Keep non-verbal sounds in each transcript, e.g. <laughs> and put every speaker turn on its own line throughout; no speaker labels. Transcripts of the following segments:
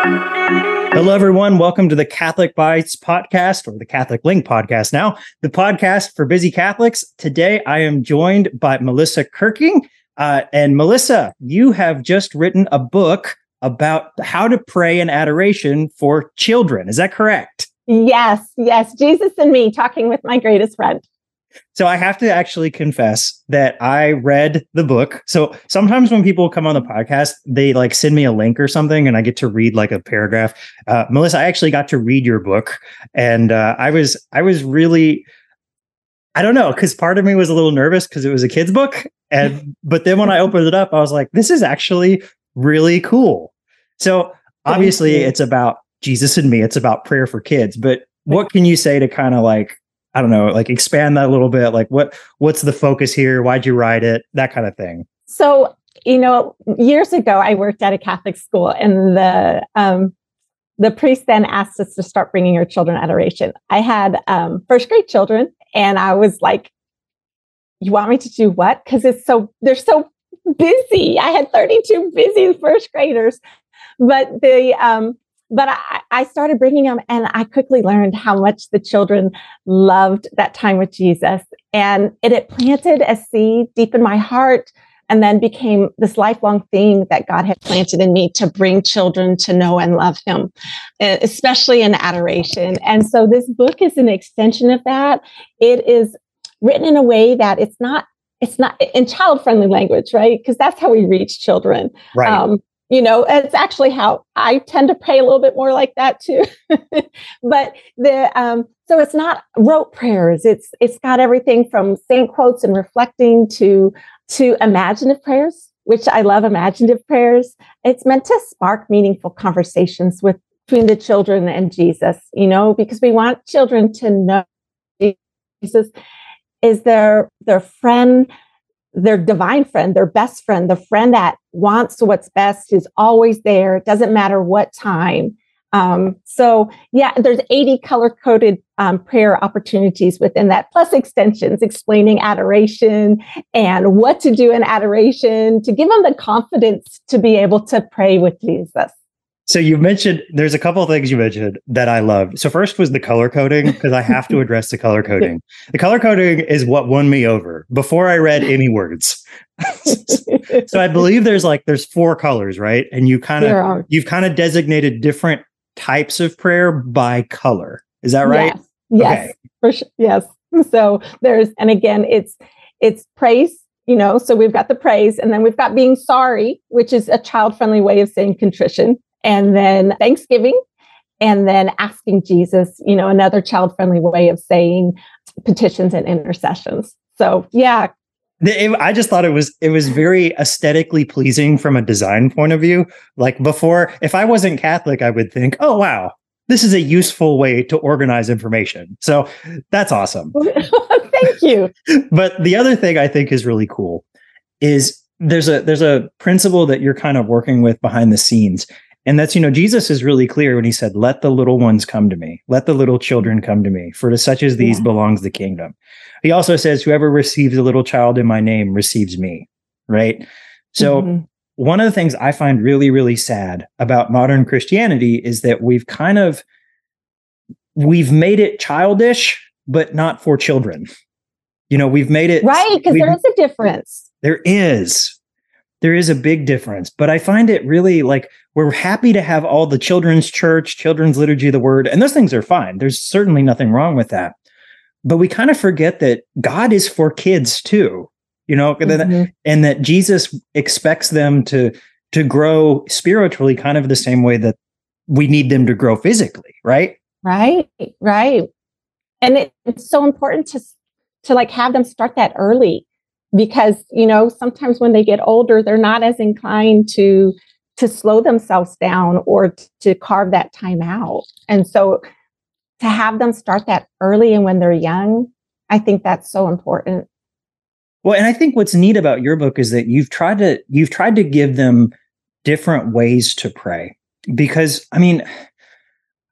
Hello, everyone. Welcome to the Catholic Bites podcast or the Catholic Link podcast now, the podcast for busy Catholics. Today, I am joined by Melissa Kirking. Uh, and Melissa, you have just written a book about how to pray in adoration for children. Is that correct?
Yes, yes. Jesus and me talking with my greatest friend.
So I have to actually confess that I read the book. So sometimes when people come on the podcast, they like send me a link or something and I get to read like a paragraph. Uh, Melissa, I actually got to read your book and uh, I was, I was really, I don't know, because part of me was a little nervous because it was a kid's book. And, <laughs> but then when I opened it up, I was like, this is actually really cool. So obviously it's about Jesus and me. It's about prayer for kids, but what can you say to kind of like I don't know, like expand that a little bit. Like what what's the focus here? Why'd you write it? That kind of thing.
So, you know, years ago I worked at a Catholic school and the um the priest then asked us to start bringing our children adoration. I had um, first grade children, and I was like, "You want me to do what?" Because it's so they're so busy. I had 32 busy first graders, but the um, but I, I, started bringing them and I quickly learned how much the children loved that time with Jesus. And it, it planted a seed deep in my heart and then became this lifelong thing that God had planted in me to bring children to know and love Him, especially in adoration. And so this book is an extension of that. It is written in a way that it's not it's not in child friendly language, right? Because that's how we reach children.
Right. Um,
you know it's actually how i tend to pray a little bit more like that too. <laughs> But the um so it's not rote prayers. It's it's got everything from saint quotes and reflecting to to imaginative prayers which i love imaginative prayers. It's meant to spark meaningful conversations with between the children and jesus you know because we want children to know jesus is their their friend their divine friend, their best friend, the friend that wants what's best, is always there. It doesn't matter what time. Um, so yeah, there's 80 color coded um, prayer opportunities within that, plus extensions explaining adoration and what to do in adoration to give them the confidence to be able to pray with Jesus.
So you mentioned there's a couple of things you mentioned that I loved. So first was the color coding because I have to <laughs> address the color coding. The color coding is what won me over before I read any words. <laughs> so I believe there's like there's four colors, right? And you kind of you've kind of designated different types of prayer by color. Is that right?
Yes. Yes. For sure. Yes. So there's and again it's it's praise you know so we've got the praise and then we've got being sorry which is a child friendly way of saying contrition and then Thanksgiving, and then asking Jesus, you know, another child friendly way of saying petitions and intercessions. So, yeah.
I just thought it was it was very aesthetically pleasing from a design point of view. Like before, if I wasn't Catholic, I would think, "Oh wow, this is a useful way to organize information." So that's awesome. <laughs>
Thank you. <laughs>
but the other thing I think is really cool is there's a there's a principle that you're kind of working with behind the scenes and that's, you know, Jesus is really clear when he said, Let the little ones come to me, let the little children come to me, for to such as these yeah. belongs the kingdom. He also says, Whoever receives a little child in my name receives me. Right. So, mm-hmm. one of the things I find really, really sad about modern Christianity is that we've kind of we've made it childish, but not for children. You know, we've made it
right because there is a difference.
There is there is a big difference. But I find it really like we're happy to have all the children's church, children's liturgy the word, and those things are fine. There's certainly nothing wrong with that. But we kind of forget that God is for kids too, you know, mm-hmm. and that Jesus expects them to to grow spiritually kind of the same way that we need them to grow physically, right?
Right, right. And it, it's so important to to like have them start that early because you know sometimes when they get older they're not as inclined to to slow themselves down or to carve that time out. And so to have them start that early and when they're young i think that's so important.
Well and i think what's neat about your book is that you've tried to you've tried to give them different ways to pray. Because i mean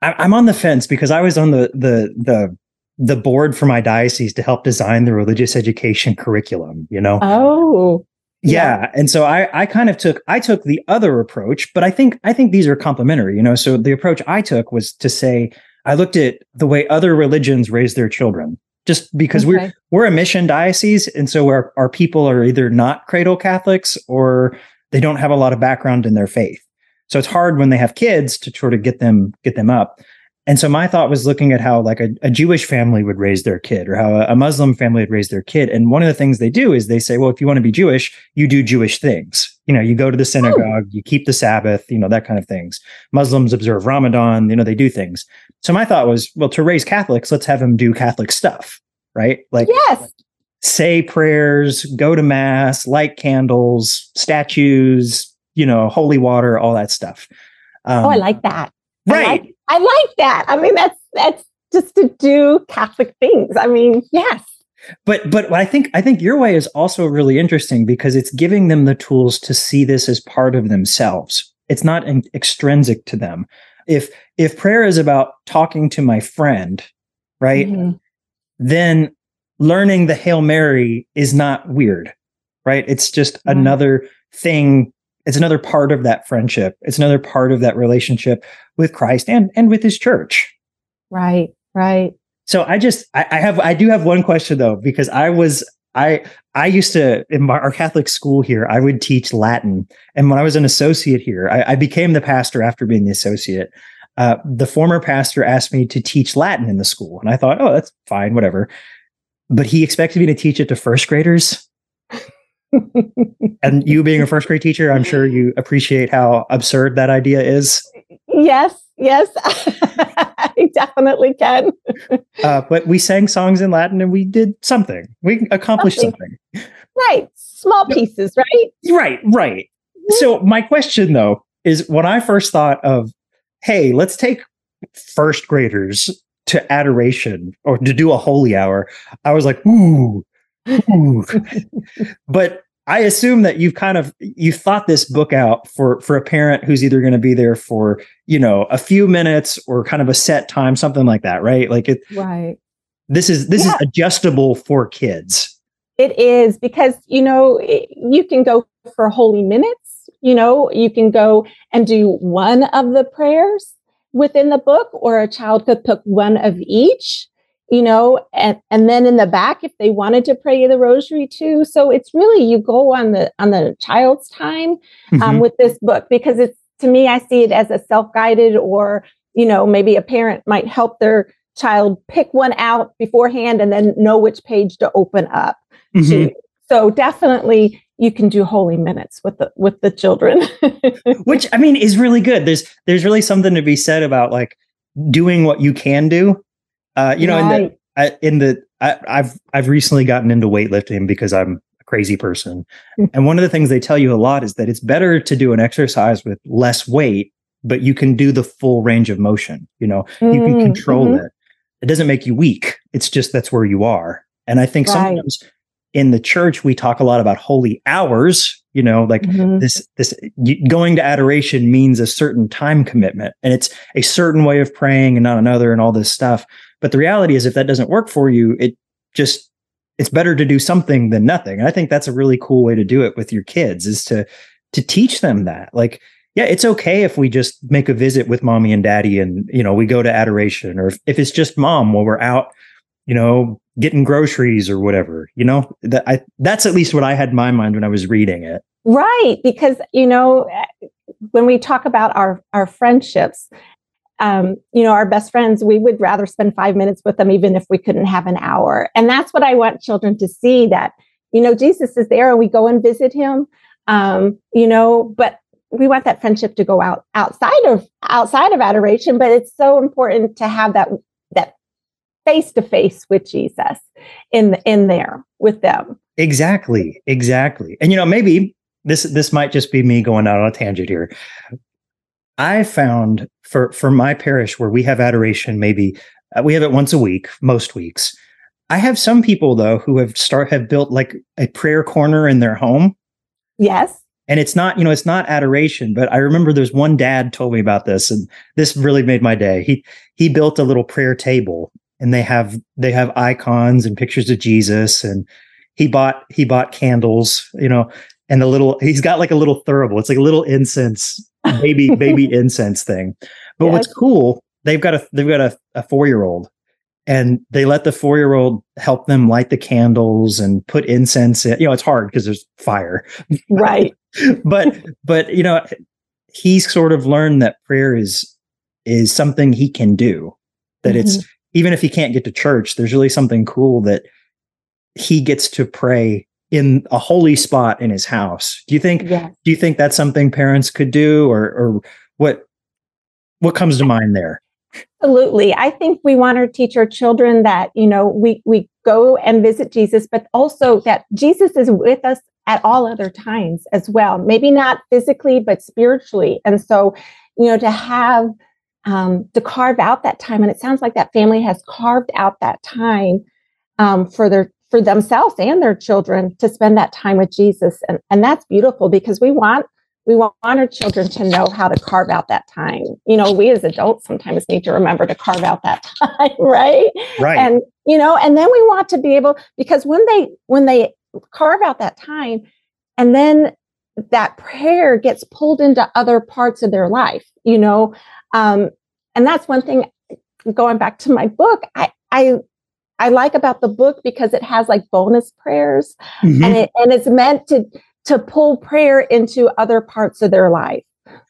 I, i'm on the fence because i was on the the the the board for my diocese to help design the religious education curriculum, you know?
Oh.
yeah. yeah. And so I I kind of took I took the other approach, but I think I think these are complementary, you know. So the approach I took was to say I looked at the way other religions raise their children. Just because okay. we're we're a mission diocese, and so our, our people are either not cradle Catholics or they don't have a lot of background in their faith. So it's hard when they have kids to sort of get them get them up. And so my thought was looking at how like a, a Jewish family would raise their kid or how a, a, Muslim family would raise their kid. And one of the things they do is they say, well, if you want to be Jewish, you do Jewish things. You know, you go to the synagogue, oh. you keep the Sabbath, you know, that kind of things. Muslims observe Ramadan, you know, they do things. So my thought was, well, to raise Catholics, let's have them do Catholic stuff, right? Like
yes.
say prayers, go to mass, light candles, statues, you know, holy water, all that stuff.
Um, oh, I like that.
Right.
Like, I like that. I mean, that's that's just to do Catholic things. I mean, yes.
But but I think I think your way is also really interesting because it's giving them the tools to see this as part of themselves. It's not in, extrinsic to them. If if prayer is about talking to my friend, right? Mm-hmm. Then learning the Hail Mary is not weird, right? It's just mm-hmm. another thing it's another part of that friendship. It's another part of that relationship with christ and and with his church.
Right right.
So i just i, I have i do have one question though because i was i i used to in my, our catholic school here i would teach latin. And when i was an associate here i, I became the pastor after being the associate. Uh, the former pastor asked me to teach latin in the school. And i thought oh that's fine whatever. But he expected me to teach it to first graders and you being a first grade teacher, I'm sure you appreciate how absurd that idea is.
Yes, yes, <laughs> I definitely can.
uh, but we sang songs in Latin and we did something. We accomplished something. something.
Right. Small pieces, right?
Right, right. So, my question though is when I first thought of, hey, let's take first graders to adoration or to do a holy hour, I was like, ooh, <laughs> but I assume that you've kind of you thought this book out for for a parent who's either going to be there for you know a few minutes or kind of a set time, something like that, right? Like it,
right.
This is this yeah. is adjustable for kids.
It is because you know you can go for holy minutes. You know you can go and do one of the prayers within the book, or a child could pick one of each you know, and, and then in the back, if they wanted to pray the rosary too. So it's really, you go on the, on the child's time um, mm-hmm. with this book because it's, to me, I see it as a self-guided or, you know, maybe a parent might help their child pick one out beforehand and then know which page to open up mm-hmm. to. So definitely you can do holy minutes with the with the children. <laughs>
Which I mean is really good. There's there's really something to be said about like doing what you can do uh, you know, right. in the I, in the I, I've I've recently gotten into weightlifting because I'm a crazy person, and one of the things they tell you a lot is that it's better to do an exercise with less weight, but you can do the full range of motion. You know, mm, you can mm, control mm-hmm. it. It doesn't make you weak. It's just that's where you are. And I think right. sometimes in the church we talk a lot about holy hours you know like mm-hmm. this this going to adoration means a certain time commitment and it's a certain way of praying and not another and all this stuff. But the reality is if that doesn't work for you it just it's better to do something than nothing. And i think that's a really cool way to do it with your kids is to to teach them that. Like yeah it's okay if we just make a visit with mommy and daddy and you know we go to adoration or if, if it's just mom while we're out you know getting groceries or whatever you know? That i that's at least what i had in my mind when i was reading it.
Right because you know when we talk about our our friendships um, you know our best friends we would rather spend five minutes with them even if we couldn't have an hour. And that's what i want children to see that you know jesus is there and we go and visit him um, you know but we want that friendship to go out outside of outside of adoration but it's so important to have that that face to face with Jesus in in there with them.
Exactly, exactly. And you know, maybe this this might just be me going out on a tangent here. I found for for my parish where we have adoration, maybe uh, we have it once a week, most weeks. I have some people though who have start have built like a prayer corner in their home.
Yes.
And it's not, you know, it's not adoration, but I remember there's one dad told me about this and this really made my day. He he built a little prayer table and they have they have icons and pictures of Jesus and he bought he bought candles you know and the little he's got like a little thurible. It's like a little incense, baby <laughs> baby incense thing. But yes. what's cool, they've got a they've got a, a four year old, and they let the four year old help them light the candles and put incense in. You know, it's hard because there's fire, <laughs>
right?
but but you know, he's sort of learned that prayer is is something he can do. That mm-hmm. it's even if he can't get to church, there's really something cool that he gets to pray in a holy spot in his house. Do you think yeah. do you think that's something parents could do or or what what comes to mind there?
Absolutely. I think we want to teach our children that, you know, we we go and visit Jesus, but also that Jesus is with us at all other times as well. Maybe not physically, but spiritually. And so, you know, to have um, to carve out that time, and it sounds like that family has carved out that time um, for their for themselves and their children to spend that time with Jesus, and and that's beautiful because we want we want our children to know how to carve out that time. You know, we as adults sometimes need to remember to carve out that <laughs> time, right?
Right.
And you know, and then we want to be able because when they when they carve out that time, and then that prayer gets pulled into other parts of their life, you know, um, and that's one thing. Going back to my book, I I I like about the book because it has like bonus prayers, mm-hmm. and it and it's meant to to pull prayer into other parts of their life.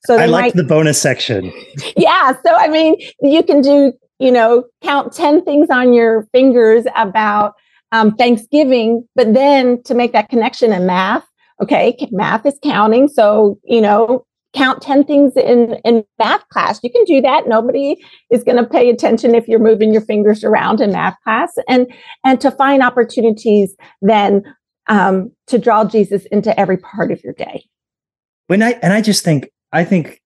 So I like the bonus section. <laughs>
yeah. So I mean, you can do you know count ten things on your fingers about um, Thanksgiving, but then to make that connection in math, okay, math is counting. So you know count 10 things in, in math class. You can do that. Nobody is going to pay attention if you're moving your fingers around in math class and, and to find opportunities then um, to draw Jesus into every part of your day.
When I, and I just think, I think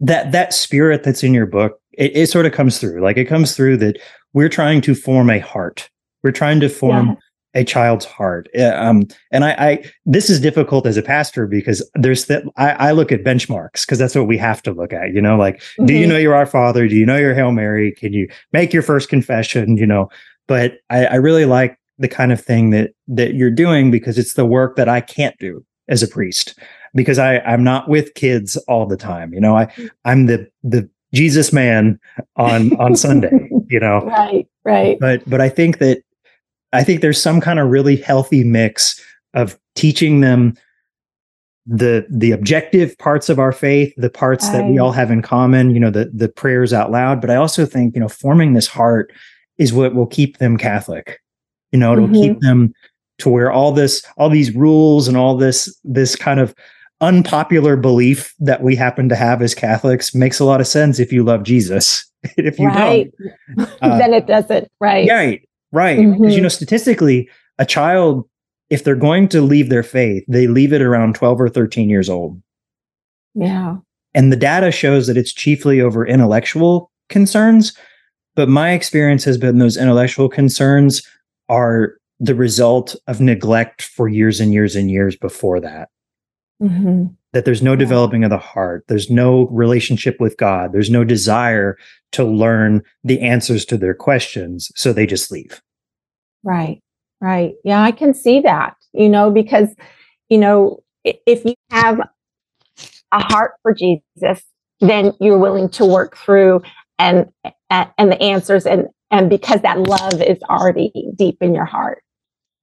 that that spirit that's in your book, it, it sort of comes through. Like it comes through that we're trying to form a heart. We're trying to form yeah a child's heart. Um, and I, I, this is difficult as a pastor because there's that I, I look at benchmarks because that's what we have to look at. You know, like, mm-hmm. do you mm-hmm. know you're our Father? Do you know your Hail Mary? Can you make your first confession? You know, but I, I really like the kind of thing that that you're doing because it's the work that I can't do as a priest because I I'm not with kids all the time. You know, I mm. I'm the the Jesus man on on Sunday. <laughs> You know,
right, right.
But but I think that I think there's some kind of really healthy mix of teaching them the the objective parts of our faith, the parts that we all have in common, you know, the the prayers out loud. But I also think, you know, forming this heart is what will keep them Catholic. You know, it'll mm-hmm. keep them to where all this, all these rules and all this, this kind of unpopular belief that we happen to have as Catholics makes a lot of sense if you love Jesus. <laughs> if you
right. don't, <laughs> uh, then it doesn't. Right.
Right. Right. Mm-hmm. Because, you know, statistically, a child, if they're going to leave their faith, they leave it around 12 or 13 years old.
Yeah.
And the data shows that it's chiefly over intellectual concerns. But my experience has been those intellectual concerns are the result of neglect for years and years and years before that. Mm-hmm. That there's no developing of the heart, there's no relationship with God, there's no desire to learn the answers to their questions. So they just leave.
Right, right. Yeah, I can see that, you know, because, you know, if you have a heart for Jesus, then you're willing to work through and and the answers and and because that love is already deep in your heart.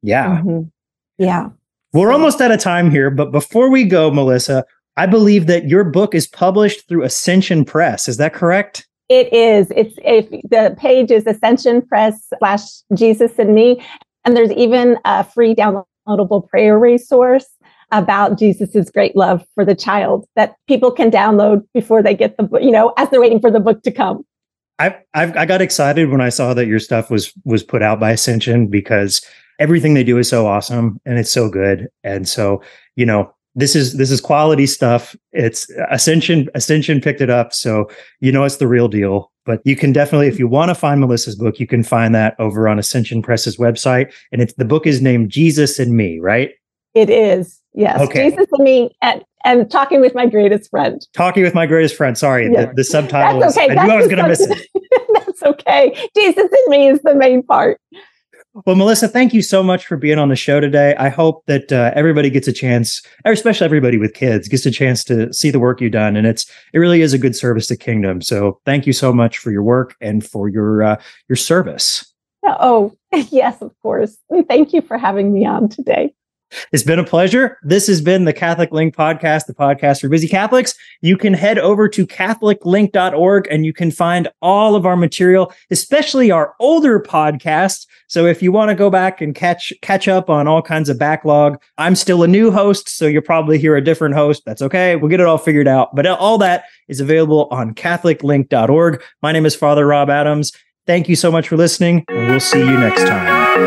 Yeah.
Mm-hmm. Yeah.
We're almost out of time here, but before we go, Melissa, I believe that your book is published through Ascension Press. Is that correct?
It is. It's if the page is Ascension Press slash Jesus and Me, and there's even a free downloadable prayer resource about Jesus's great love for the child that people can download before they get the book. You know, as they're waiting for the book to come.
I i got excited when I saw that your stuff was was put out by Ascension because everything they do is so awesome and it's so good. And so, you know, this is this is quality stuff. It's Ascension Ascension picked it up, so you know it's the real deal. But you can definitely, if you want to find Melissa's book, you can find that over on Ascension Press's website. And it's the book is named Jesus and Me, right?
It is. Yes. Okay. Jesus and me and, and talking with my greatest friend.
Talking with my greatest friend. Sorry, the, the subtitle That's okay. is I knew I was going to miss it. <laughs>
That's okay. Jesus and me is the main part.
Well, Melissa, thank you so much for being on the show today. I hope that uh, everybody gets a chance, especially everybody with kids, gets a chance to see the work you've done, and it's it really is a good service to Kingdom. So, thank you so much for your work and for your uh, your service.
Oh, <laughs> yes, of course. Thank you for having me on today.
It's been a pleasure. This has been the Catholic Link podcast, the podcast for busy Catholics. You can head over to catholiclink.org and you can find all of our material, especially our older podcasts. So if you want to go back and catch catch up on all kinds of backlog, I'm still a new host, so you'll probably hear a different host. That's okay. We'll get it all figured out. But all that is available on catholiclink.org. My name is Father Rob Adams. Thank you so much for listening, and we'll see you next time.